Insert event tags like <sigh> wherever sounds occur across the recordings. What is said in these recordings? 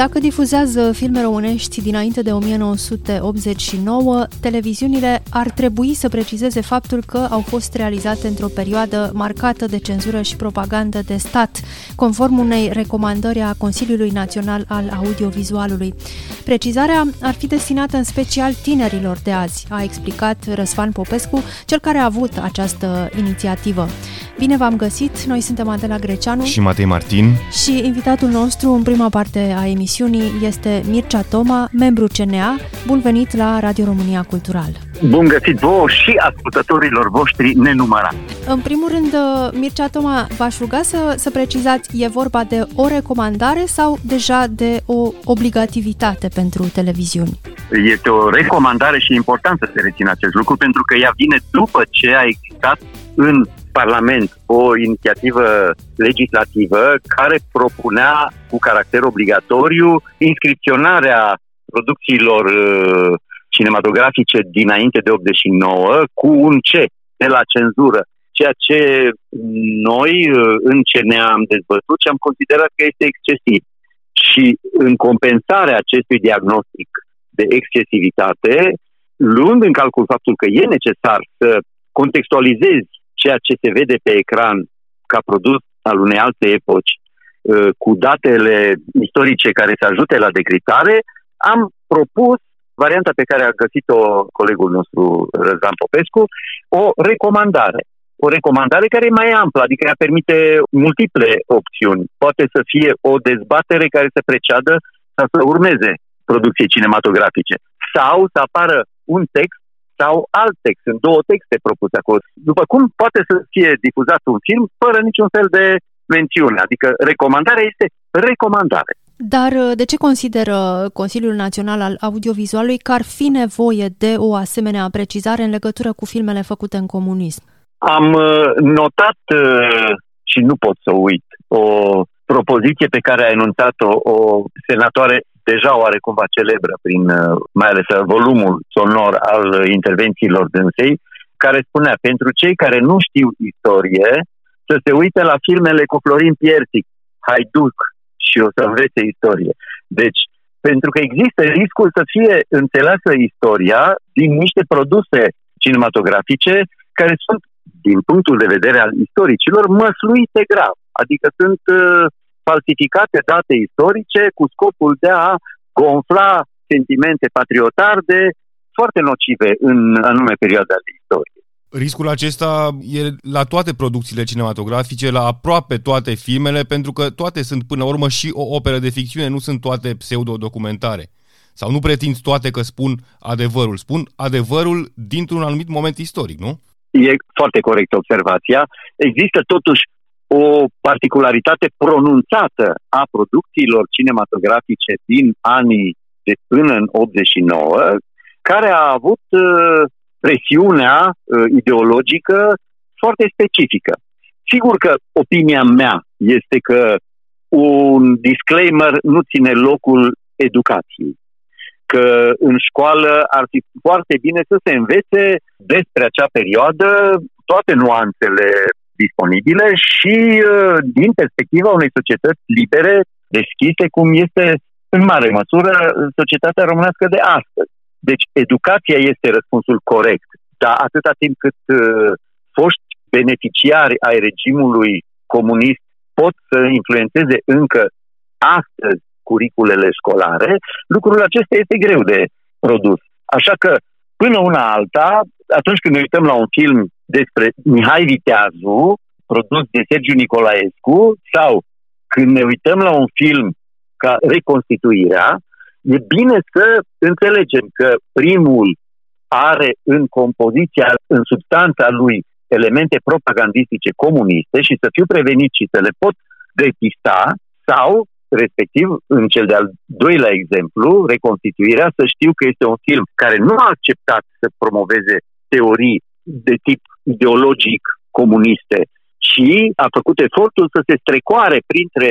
Dacă difuzează filme românești dinainte de 1989, televiziunile ar trebui să precizeze faptul că au fost realizate într-o perioadă marcată de cenzură și propagandă de stat, conform unei recomandări a Consiliului Național al Audiovizualului. Precizarea ar fi destinată în special tinerilor de azi, a explicat Răsfan Popescu, cel care a avut această inițiativă. Bine v-am găsit, noi suntem Adela Greceanu și Matei Martin și invitatul nostru în prima parte a emisiunii este Mircea Toma, membru CNA. Bun venit la Radio România Cultural! Bun găsit vouă și ascultătorilor voștri nenumărați! În primul rând, Mircea Toma, v-aș ruga să, să precizați, e vorba de o recomandare sau deja de o obligativitate pentru televiziuni? Este o recomandare și e important să se rețină acest lucru pentru că ea vine după ce a existat în Parlament o inițiativă legislativă care propunea cu caracter obligatoriu inscripționarea producțiilor uh, cinematografice dinainte de 89 cu un C de la cenzură, ceea ce noi uh, în ce ne-am dezbătut și am considerat că este excesiv. Și în compensarea acestui diagnostic de excesivitate, luând în calcul faptul că e necesar să contextualizezi ceea ce se vede pe ecran ca produs al unei alte epoci, uh, cu datele istorice care să ajute la decriptare, am propus varianta pe care a găsit-o colegul nostru Răzvan Popescu, o recomandare. O recomandare care e mai amplă, adică ea permite multiple opțiuni. Poate să fie o dezbatere care să preceadă sau să urmeze producției cinematografice. Sau să apară un text sau alt text. Sunt două texte propuse acolo. După cum poate să fie difuzat un film fără niciun fel de mențiune. Adică recomandarea este recomandare. Dar uh, de ce consideră Consiliul Național al Audiovizualului că ar fi nevoie de o asemenea precizare în legătură cu filmele făcute în comunism? Am uh, notat uh, și nu pot să uit o propoziție pe care a enunțat-o o senatoare deja oarecumva celebră prin uh, mai ales uh, volumul sonor al intervențiilor dânsei, care spunea, pentru cei care nu știu istorie, să se uite la filmele cu Florin Piersic, Haiduc și o să învețe istorie. Deci, pentru că există riscul să fie înțeleasă istoria din niște produse cinematografice care sunt, din punctul de vedere al istoricilor, măsluite grav. Adică sunt uh, falsificate date istorice cu scopul de a gonfla sentimente patriotarde foarte nocive în anume perioada de istorie. Riscul acesta e la toate producțiile cinematografice, la aproape toate filmele, pentru că toate sunt până la urmă și o operă de ficțiune, nu sunt toate pseudo-documentare. Sau nu pretinți toate că spun adevărul, spun adevărul dintr-un anumit moment istoric, nu? E foarte corect observația. Există totuși o particularitate pronunțată a producțiilor cinematografice din anii de până în 89, care a avut uh, presiunea uh, ideologică foarte specifică. Sigur că opinia mea este că un disclaimer nu ține locul educației. Că în școală ar fi foarte bine să se învețe despre acea perioadă toate nuanțele disponibile și uh, din perspectiva unei societăți libere, deschise, cum este în mare măsură societatea românească de astăzi. Deci educația este răspunsul corect, dar atâta timp cât uh, foști beneficiari ai regimului comunist pot să influențeze încă astăzi curiculele școlare, lucrul acesta este greu de produs. Așa că, până una alta, atunci când ne uităm la un film despre Mihai Viteazu, produs de Sergiu Nicolaescu, sau când ne uităm la un film ca Reconstituirea, e bine să înțelegem că primul are în compoziția, în substanța lui, elemente propagandistice comuniste și să fiu prevenit și să le pot depista sau, respectiv, în cel de-al doilea exemplu, reconstituirea, să știu că este un film care nu a acceptat să promoveze teorii de tip ideologic comuniste și a făcut efortul să se strecoare printre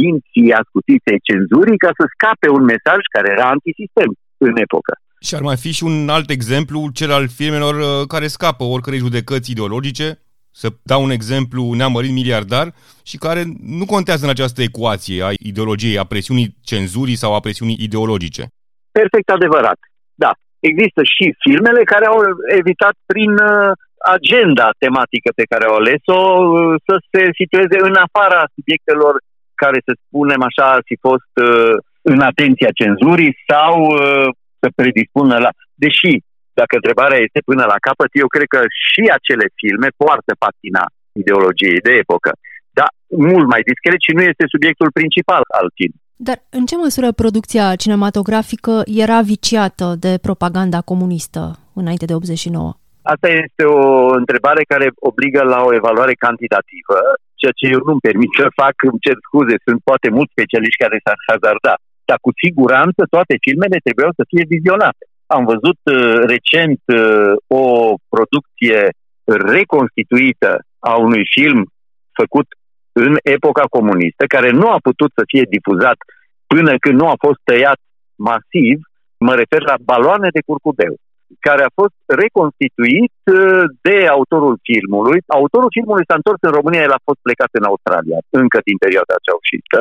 dinții ascutiței cenzurii ca să scape un mesaj care era antisistem. în epocă. Și ar mai fi și un alt exemplu, cel al filmelor uh, care scapă oricărei judecăți ideologice, să dau un exemplu neamărit miliardar și care nu contează în această ecuație a ideologiei, a presiunii cenzurii sau a presiunii ideologice. Perfect adevărat. Da. Există și filmele care au evitat prin uh, agenda tematică pe care au ales-o uh, să se situeze în afara subiectelor care, să spunem așa, ar fi fost în atenția cenzurii sau să predispună la... Deși, dacă întrebarea este până la capăt, eu cred că și acele filme poartă patina ideologiei de epocă, dar mult mai discret și nu este subiectul principal al filmului. Dar în ce măsură producția cinematografică era viciată de propaganda comunistă înainte de 89? Asta este o întrebare care obligă la o evaluare cantitativă, ceea ce eu nu-mi permit să fac, îmi cer scuze, sunt poate mulți specialiști care s-ar hazarda dar cu siguranță toate filmele trebuiau să fie vizionate. Am văzut uh, recent uh, o producție reconstituită a unui film făcut în epoca comunistă, care nu a putut să fie difuzat până când nu a fost tăiat masiv, mă refer la baloane de curcubeu care a fost reconstituit uh, de autorul filmului. Autorul filmului s-a întors în România, el a fost plecat în Australia, încă din perioada ceaușistă,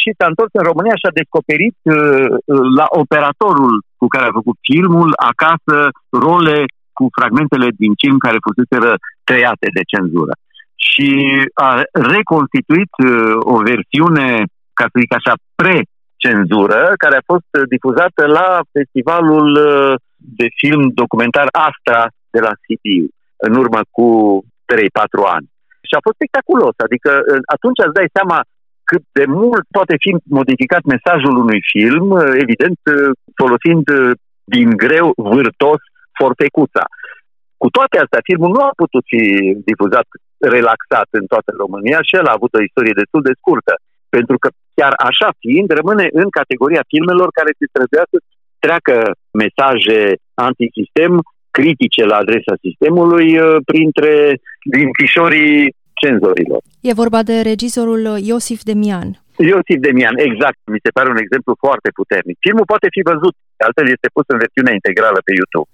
și s-a întors în România și a descoperit uh, la operatorul cu care a făcut filmul acasă role cu fragmentele din film care fuseseră tăiate de cenzură. Și a reconstituit uh, o versiune, ca să zic așa, pre-cenzură, care a fost difuzată la festivalul de film documentar Astra de la Sibiu, în urmă cu 3-4 ani. Și a fost spectaculos, adică atunci îți dai seama cât de mult poate fi modificat mesajul unui film, evident folosind din greu vârtos forfecuța. Cu toate astea, filmul nu a putut fi difuzat relaxat în toată România și el a avut o istorie destul de scurtă, pentru că chiar așa fiind, rămâne în categoria filmelor care se străduiască treacă mesaje antisistem, critice la adresa sistemului, uh, printre din fișorii cenzorilor. E vorba de regizorul Iosif Demian. Iosif Demian, exact. Mi se pare un exemplu foarte puternic. Filmul poate fi văzut, altfel este pus în versiunea integrală pe YouTube.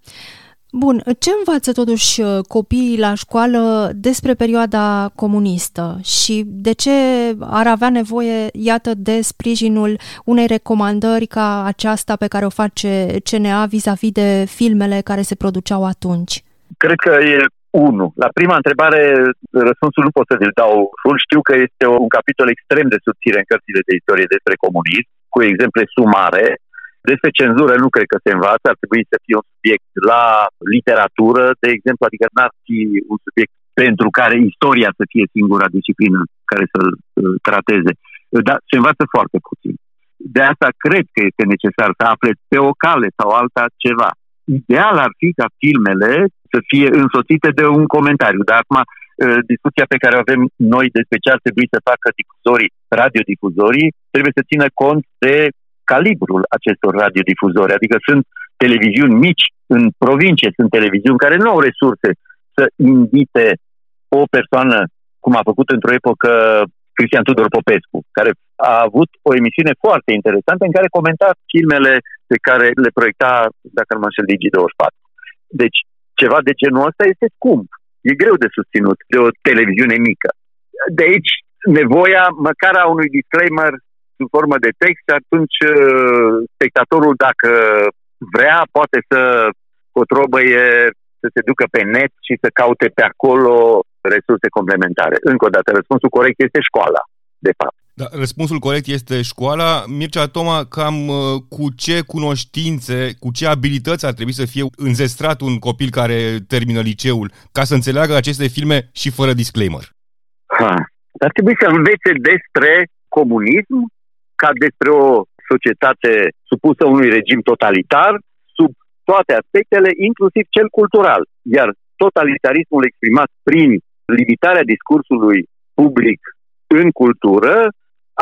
Bun, ce învață totuși uh, copiii la școală despre perioada comunistă și de ce ar avea nevoie, iată, de sprijinul unei recomandări ca aceasta pe care o face CNA vis-a-vis de filmele care se produceau atunci? Cred că e unu. La prima întrebare, răspunsul nu pot să vi-l dau full. Știu că este un capitol extrem de subțire în cărțile de istorie despre comunism, cu exemple sumare, despre cenzură nu cred că se învață, ar trebui să fie un subiect la literatură, de exemplu, adică n-ar fi un subiect pentru care istoria să fie singura disciplină care să-l uh, trateze. Dar se învață foarte puțin. De asta cred că este necesar să afle pe o cale sau alta ceva. Ideal ar fi ca filmele să fie însoțite de un comentariu. Dar acum, uh, discuția pe care o avem noi despre ce ar trebui să facă difuzorii, radiodifuzorii, trebuie să țină cont de calibrul acestor radiodifuzori. Adică sunt televiziuni mici în provincie, sunt televiziuni care nu au resurse să invite o persoană, cum a făcut într-o epocă Cristian Tudor Popescu, care a avut o emisiune foarte interesantă în care comenta filmele pe care le proiecta, dacă nu mă înșel, Digi24. Deci, ceva de genul ăsta este scump. E greu de susținut de o televiziune mică. De aici, nevoia măcar a unui disclaimer în formă de text și atunci uh, spectatorul, dacă vrea, poate să cotrobăie, să se ducă pe net și să caute pe acolo resurse complementare. Încă o dată, răspunsul corect este școala, de fapt. Da, răspunsul corect este școala. Mircea Toma, cam uh, cu ce cunoștințe, cu ce abilități ar trebui să fie înzestrat un copil care termină liceul ca să înțeleagă aceste filme și fără disclaimer? Ha. Ar trebui să învețe despre comunism, ca despre o societate supusă unui regim totalitar, sub toate aspectele, inclusiv cel cultural. Iar totalitarismul exprimat prin limitarea discursului public în cultură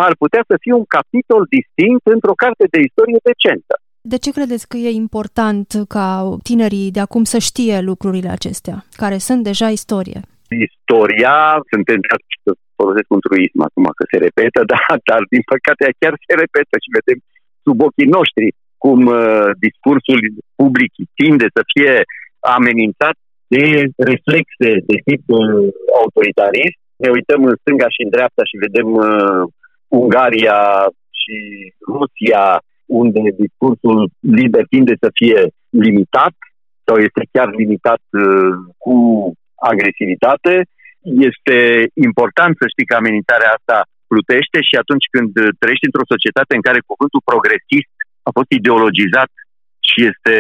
ar putea să fie un capitol distinct într-o carte de istorie decentă. De ce credeți că e important ca tinerii de acum să știe lucrurile acestea, care sunt deja istorie? Istoria, sunt tentat să folosesc un truism acum că se repetă, <laughs> dar, dar din păcate chiar se repetă și vedem sub ochii noștri cum uh, discursul public tinde să fie amenințat de reflexe de tip uh, autoritarist. Ne uităm în stânga și în dreapta și vedem uh, Ungaria și Rusia, unde discursul liber tinde să fie limitat sau este chiar limitat uh, cu agresivitate. Este important să știi că amenințarea asta plutește și atunci când trăiești într-o societate în care cuvântul progresist a fost ideologizat și este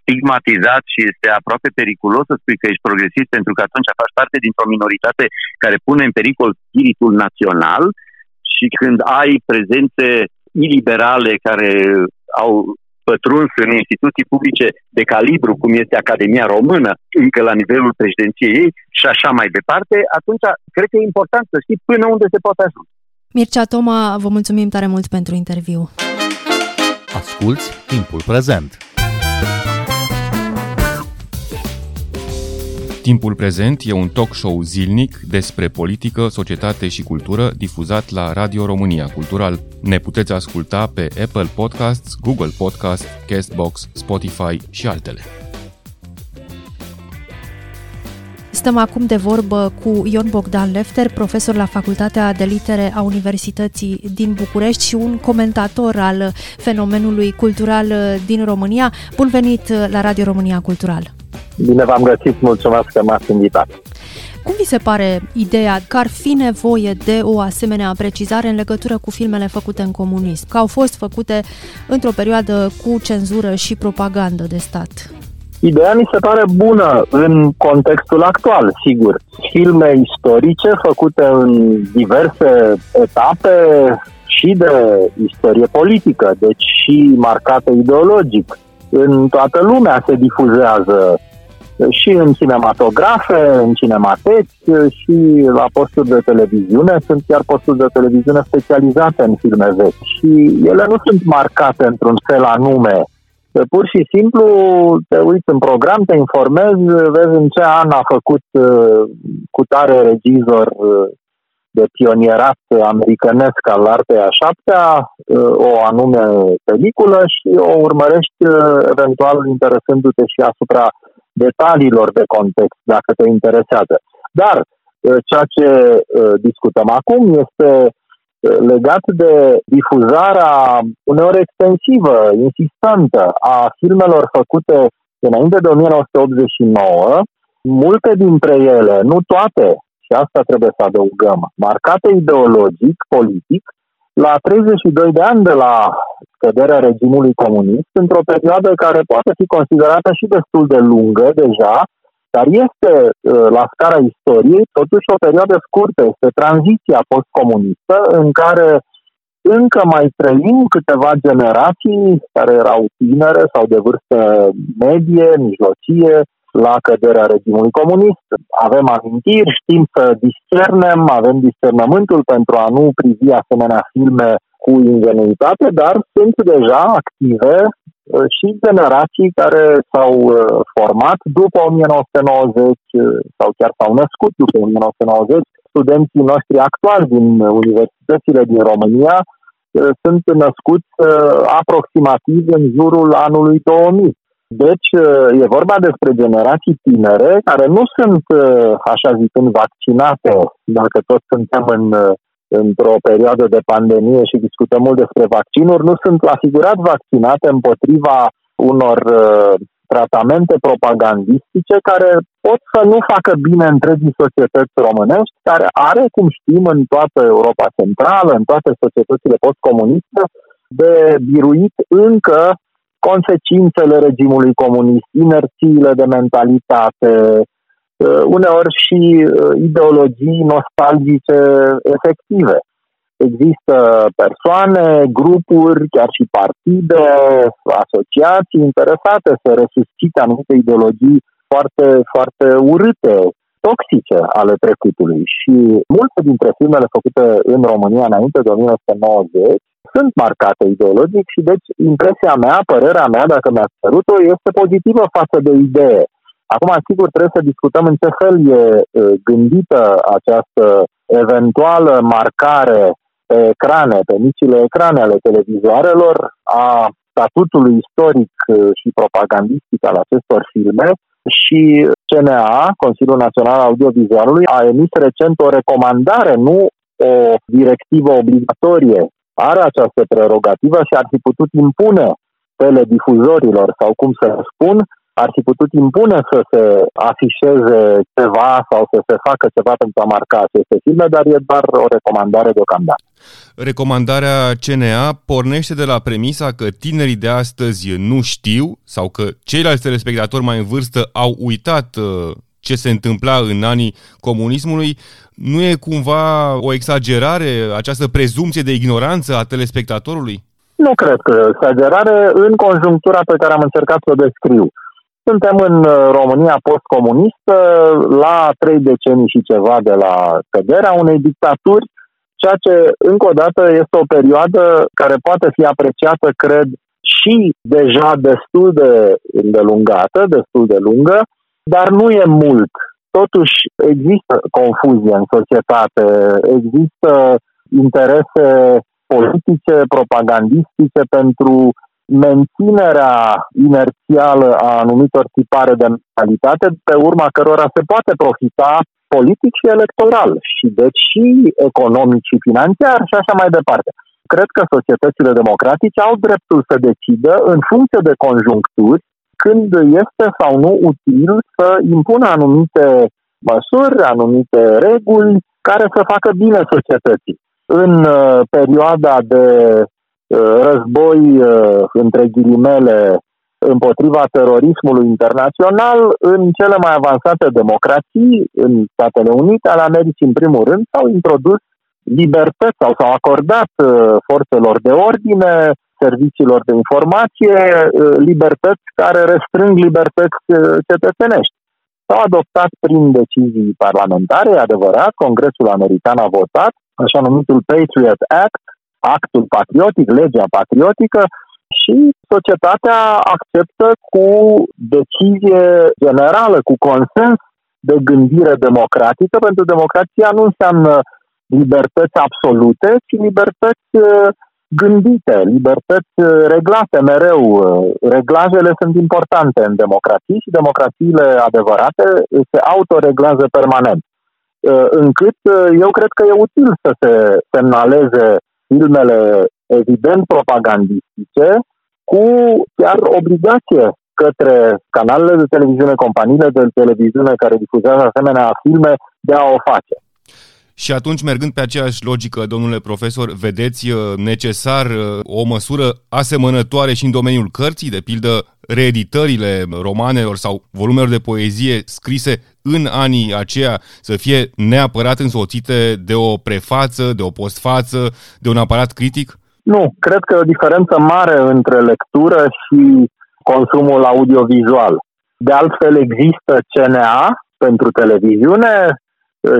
stigmatizat și este aproape periculos să spui că ești progresist pentru că atunci faci parte dintr-o minoritate care pune în pericol spiritul național și când ai prezențe iliberale care au pătruns în instituții publice de calibru, cum este Academia Română, încă la nivelul președinției ei și așa mai departe, atunci cred că e important să știi până unde se poate ajunge. Mircea Toma, vă mulțumim tare mult pentru interviu. Asculți timpul prezent! Timpul prezent e un talk show zilnic despre politică, societate și cultură difuzat la Radio România Cultural. Ne puteți asculta pe Apple Podcasts, Google Podcasts, Castbox, Spotify și altele. Stăm acum de vorbă cu Ion Bogdan Lefter, profesor la Facultatea de Litere a Universității din București și un comentator al fenomenului cultural din România. Bun venit la Radio România Cultural! Bine v-am găsit, mulțumesc că m-ați invitat. Cum vi se pare ideea că ar fi nevoie de o asemenea precizare în legătură cu filmele făcute în comunism, că au fost făcute într-o perioadă cu cenzură și propagandă de stat? Ideea mi se pare bună în contextul actual, sigur. Filme istorice făcute în diverse etape și de istorie politică, deci și marcate ideologic. În toată lumea se difuzează și în cinematografe, în cinemateci și la posturi de televiziune. Sunt chiar posturi de televiziune specializate în filme vechi și ele nu sunt marcate într-un fel anume. Pur și simplu te uiți în program, te informezi, vezi în ce an a făcut uh, cu tare regizor uh, de pionierat americanesc al artei a șaptea uh, o anume peliculă și o urmărești eventual interesându-te și asupra detaliilor de context, dacă te interesează. Dar uh, ceea ce uh, discutăm acum este uh, legat de difuzarea uneori extensivă, insistentă a filmelor făcute înainte de 1989, multe dintre ele, nu toate, și asta trebuie să adăugăm, marcate ideologic, politic, la 32 de ani de la scăderea regimului comunist, într-o perioadă care poate fi considerată și destul de lungă deja, dar este, uh, la scara istoriei, totuși o perioadă scurtă, este tranziția postcomunistă în care încă mai trăim câteva generații care erau tinere sau de vârstă medie, mijlocie, la căderea regimului comunist. Avem amintiri, știm să discernem, avem discernământul pentru a nu privi asemenea filme cu ingenuitate, dar sunt deja active uh, și generații care s-au uh, format după 1990 uh, sau chiar s-au născut după 1990. Studenții noștri actuali din universitățile din România sunt născuți aproximativ în jurul anului 2000. Deci e vorba despre generații tinere care nu sunt, așa zicând, vaccinate, dacă toți suntem în într-o perioadă de pandemie și discutăm mult despre vaccinuri, nu sunt la figurat vaccinate împotriva unor uh, tratamente propagandistice care pot să nu facă bine întregii societăți românești, care are, cum știm, în toată Europa Centrală, în toate societățile postcomuniste, de biruit încă consecințele regimului comunist, inerțiile de mentalitate, Uh, uneori și uh, ideologii nostalgice efective. Există persoane, grupuri, chiar și partide, asociații interesate să resuscite anumite ideologii foarte, foarte urâte, toxice ale trecutului. Și multe dintre filmele făcute în România înainte de 1990 sunt marcate ideologic și deci impresia mea, părerea mea, dacă mi-ați cerut-o, este pozitivă față de idee. Acum, sigur, trebuie să discutăm în ce fel e gândită această eventuală marcare pe ecrane, pe micile ecrane ale televizoarelor, a statutului istoric uh, și propagandistic al acestor filme și CNA, Consiliul Național Audiovizualului, a emis recent o recomandare, nu o directivă obligatorie. Are această prerogativă și ar fi putut impune teledifuzorilor sau cum să spun, ar fi putut impune să se afișeze ceva sau să se facă ceva pentru a marca aceste filme, dar e doar o recomandare deocamdată. Recomandarea CNA pornește de la premisa că tinerii de astăzi nu știu sau că ceilalți telespectatori mai în vârstă au uitat uh, ce se întâmpla în anii comunismului, nu e cumva o exagerare această prezumție de ignoranță a telespectatorului? Nu cred că e exagerare în conjunctura pe care am încercat să o descriu. Suntem în uh, România postcomunistă, la trei decenii și ceva de la căderea unei dictaturi, ceea ce, încă o dată, este o perioadă care poate fi apreciată, cred, și deja destul de îndelungată, destul de lungă, dar nu e mult. Totuși, există confuzie în societate, există interese politice, propagandistice pentru menținerea inerțială a anumitor tipare de mentalitate, pe urma cărora se poate profita politic și electoral și deci și economic și financiar și așa mai departe. Cred că societățile democratice au dreptul să decidă în funcție de conjuncturi când este sau nu util să impună anumite măsuri, anumite reguli care să facă bine societății. În uh, perioada de Uh, război uh, între ghilimele împotriva terorismului internațional în cele mai avansate democrații, în Statele Unite ale Americii în primul rând, s-au introdus libertăți sau s-au acordat uh, forțelor de ordine, serviciilor de informație, libertăți care restrâng libertăți cetățenești. S-au adoptat prin decizii parlamentare, adevărat, Congresul American a votat, așa numitul Patriot Act, actul patriotic, legea patriotică și societatea acceptă cu decizie generală, cu consens de gândire democratică, pentru democrația nu înseamnă libertăți absolute, ci libertăți uh, gândite, libertăți uh, reglate mereu. Reglajele sunt importante în democrații și democrațiile adevărate se autoreglează permanent. Uh, încât eu cred că e util să se semnaleze filmele evident propagandistice cu chiar obligație către canalele de televiziune, companiile de televiziune care difuzează asemenea filme de a o face. Și atunci, mergând pe aceeași logică, domnule profesor, vedeți uh, necesar uh, o măsură asemănătoare și în domeniul cărții, de pildă reeditările romanelor sau volumelor de poezie scrise în anii aceia să fie neapărat însoțite de o prefață, de o postfață, de un aparat critic? Nu, cred că e o diferență mare între lectură și consumul audiovizual. De altfel există CNA pentru televiziune,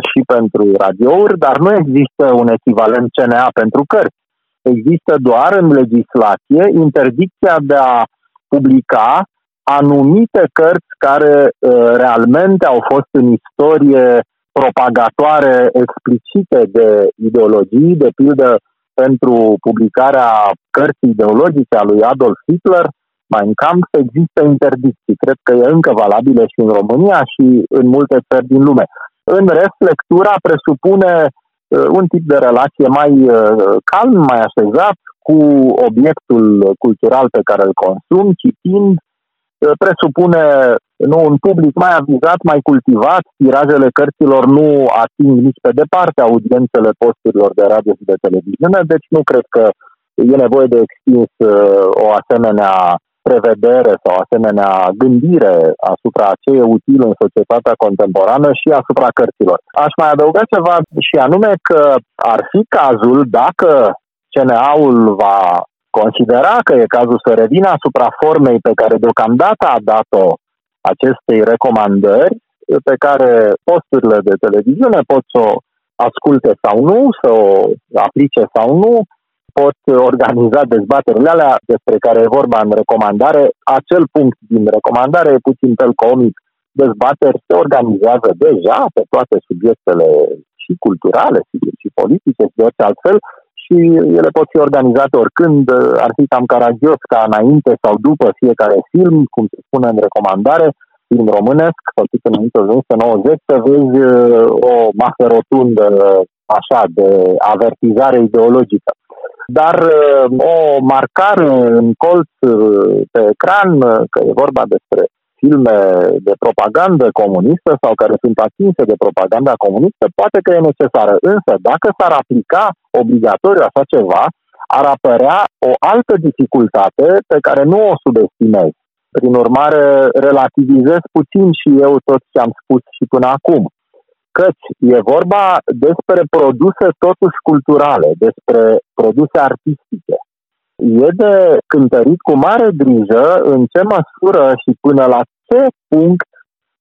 și pentru radiouri, dar nu există un echivalent CNA pentru cărți. Există doar în legislație interdicția de a publica anumite cărți care uh, realmente au fost în istorie propagatoare explicite de ideologii, de pildă pentru publicarea cărții ideologice a lui Adolf Hitler, Mein Kampf, există interdicții. Cred că e încă valabilă și în România și în multe țări din lume. În rest, lectura presupune uh, un tip de relație mai uh, calm, mai așezat cu obiectul cultural pe care îl consum, citind, uh, presupune nu, un public mai avizat, mai cultivat, tirajele cărților nu ating nici pe departe audiențele posturilor de radio și de televiziune, deci nu cred că e nevoie de extins o asemenea prevedere sau asemenea gândire asupra ce e util în societatea contemporană și asupra cărților. Aș mai adăuga ceva și anume că ar fi cazul dacă CNA-ul va considera că e cazul să revină asupra formei pe care deocamdată a dat-o acestei recomandări, pe care posturile de televiziune pot să o asculte sau nu, să o aplice sau nu, pot organiza dezbaterile alea despre care e vorba în recomandare. Acel punct din recomandare e puțin pel comic. Dezbateri se organizează deja pe toate subiectele și culturale, sigur, și politice și de orice altfel. Și și ele pot fi organizate oricând, ar fi cam caragios ca înainte sau după fiecare film, cum se spune în recomandare, film românesc, făcut în 1990, să vezi uh, o masă rotundă așa de avertizare ideologică. Dar uh, o marcare în colț uh, pe ecran, că e vorba despre filme de propagandă comunistă sau care sunt atinse de propaganda comunistă, poate că e necesară. Însă, dacă s-ar aplica obligatoriu așa ceva, ar apărea o altă dificultate pe care nu o subestimez. Prin urmare, relativizez puțin și eu tot ce am spus și până acum. Căci e vorba despre produse totuși culturale, despre produse artistice. E de cântărit cu mare grijă în ce măsură și până la ce punct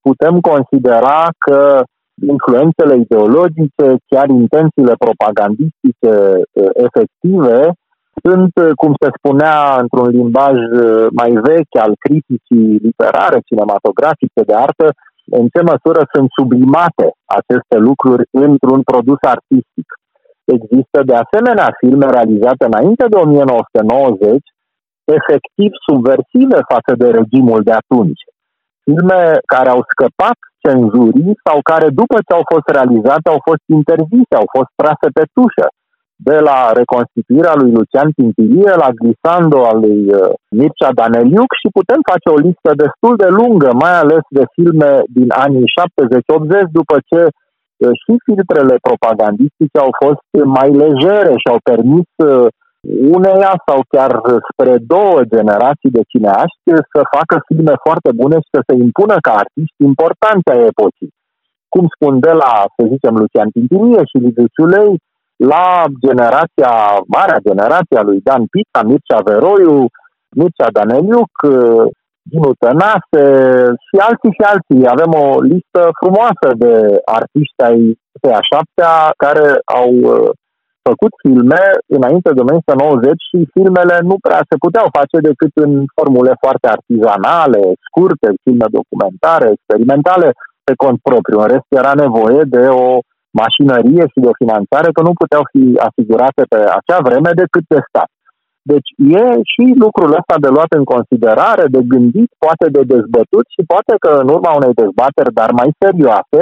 putem considera că influențele ideologice, chiar intențiile propagandistice efective, sunt, cum se spunea într-un limbaj mai vechi al criticii literare, cinematografice, de artă, în ce măsură sunt sublimate aceste lucruri într-un produs artistic. Există de asemenea filme realizate înainte de 1990, efectiv subversive față de regimul de atunci. Filme care au scăpat cenzurii sau care după ce au fost realizate au fost interzise, au fost trase pe tușă de la reconstituirea lui Lucian Timpirie la Glisando al lui uh, Mircea Daneliuc și putem face o listă destul de lungă, mai ales de filme din anii 70-80, după ce uh, și filtrele propagandistice au fost mai legere și au permis uh, uneia sau chiar spre două generații de cineaști să facă filme foarte bune și să se impună ca artiști importanți ai epocii. Cum spun de la, să zicem, Lucian Timpirie și Liviu Ciulei, la generația, marea generație a lui Dan Pita, Mircea Veroiu, Mircea Daneliuc, Dinu Tănase și alții și alții. Avem o listă frumoasă de artiști ai a șaptea care au uh, făcut filme înainte de 1990 și filmele nu prea se puteau face decât în formule foarte artizanale, scurte, filme documentare, experimentale, pe cont propriu. În rest era nevoie de o mașinărie și de finanțare, că nu puteau fi asigurate pe acea vreme decât de stat. Deci e și lucrul ăsta de luat în considerare, de gândit, poate de dezbătut și poate că în urma unei dezbateri, dar mai serioase,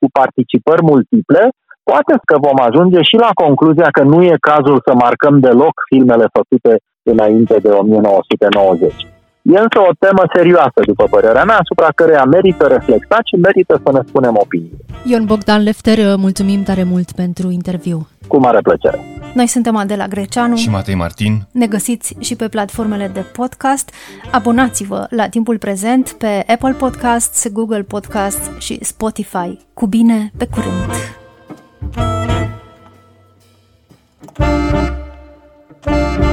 cu participări multiple, poate că vom ajunge și la concluzia că nu e cazul să marcăm deloc filmele făcute înainte de 1990. E însă o temă serioasă, după părerea mea, asupra căreia merită reflectat și merită să ne spunem opinii. Ion Bogdan Lefter, uh, mulțumim tare mult pentru interviu. Cu mare plăcere. Noi suntem Adela Greceanu și Matei Martin. Ne găsiți și pe platformele de podcast. Abonați-vă la timpul prezent pe Apple Podcasts, Google Podcasts și Spotify. Cu bine, pe curând! thank you